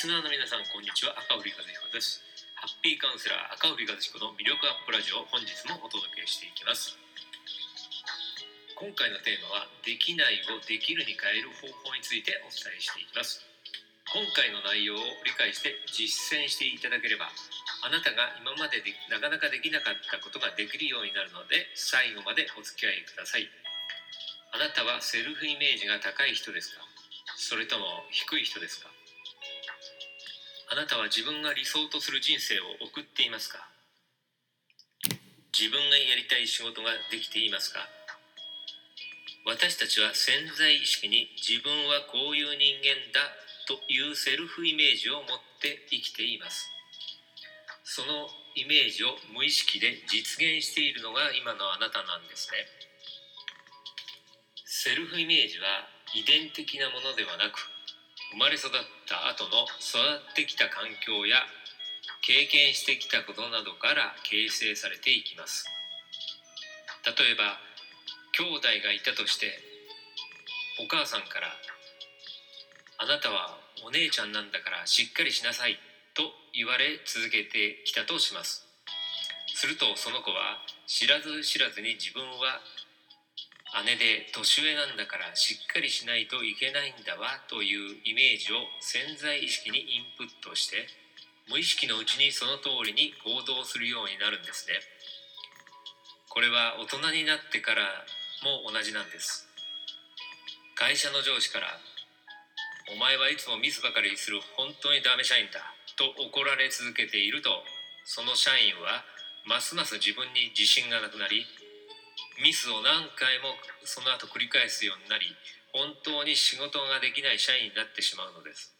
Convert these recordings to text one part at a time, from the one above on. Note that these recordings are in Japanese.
スナーの皆さんこんにちは。赤堀和彦です。ハッピーカウンセラー赤堀和彦の魅力アップラジオ本日もお届けしていきます。今回のテーマはできないをできるに変える方法についてお伝えしていきます。今回の内容を理解して実践していただければあなたが今まででなかなかできなかったことができるようになるので最後までお付き合いください。あなたはセルフイメージが高い人ですか？それとも低い人ですか？あなたは自分が理想とする人生を送っていますか？自分がやりたい仕事ができていますか？私たちは潜在意識に自分はこういう人間だというセルフイメージを持って生きています。そのイメージを無意識で実現しているのが今のあなたなんですね。セルフイメージは遺伝的なものではなく生まれ育った後の育ってきた環境や経験してきたことなどから形成されていきます。例えば兄弟がいたとしてお母さんから「あなたはお姉ちゃんなんだからしっかりしなさい」と言われ続けてきたとします。するとその子は知らず知らずに自分は姉で年上なんだからしっかりしないといけないんだわというイメージを潜在意識にインプットして無意識のうちにその通りに行動するようになるんですね。これは大人になってからも同じなんです。会社の上司から「お前はいつもミスばかりする本当にダメ社員だ」と怒られ続けているとその社員はますます自分に自信がなくなりミスを何回もその後繰り返すようになり本当に仕事ができない社員になってしまうのです。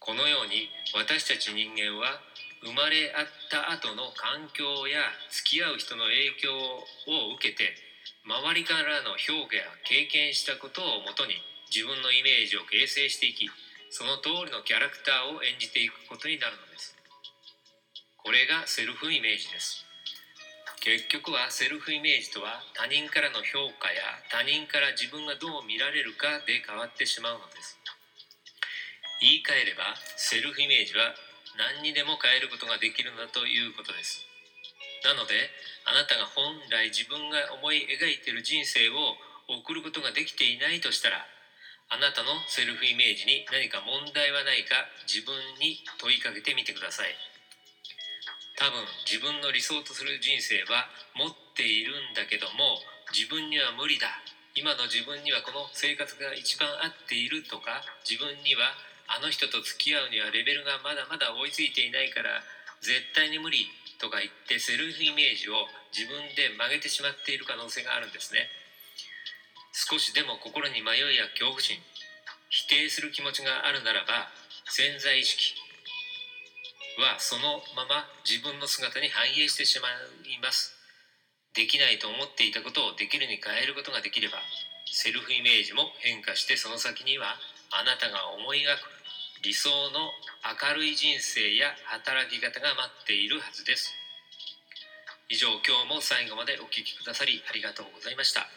このように私たち人間は生まれ合った後の環境や付き合う人の影響を受けて周りからの評価や経験したことをもとに自分のイメージを形成していきその通りのキャラクターを演じていくことになるのです。これがセルフイメージです。結局はセルフイメージとは他人からの評価や他人から自分がどう見られるかで変わってしまうのです。言い換えればセルフイメージは何にでも変えることができるんだということです。なのであなたが本来自分が思い描いている人生を送ることができていないとしたらあなたのセルフイメージに何か問題はないか自分に問いかけてみてください。多分自分の理想とする人生は持っているんだけども自分には無理だ。今の自分にはこの生活が一番合っているとか自分にはあの人と付き合うにはレベルがまだまだ追いついていないから絶対に無理とか言ってセルフイメージを自分で曲げてしまっている可能性があるんですね。少しでも心に迷いや恐怖心否定する気持ちがあるならば潜在意識はそのまま自分の姿に反映してしまいます。できないと思っていたことをできるに変えることができればセルフイメージも変化してその先にはあなたが思い描く理想の明るい人生や働き方が待っているはずです。以上今日も最後までお聴きくださりありがとうございました。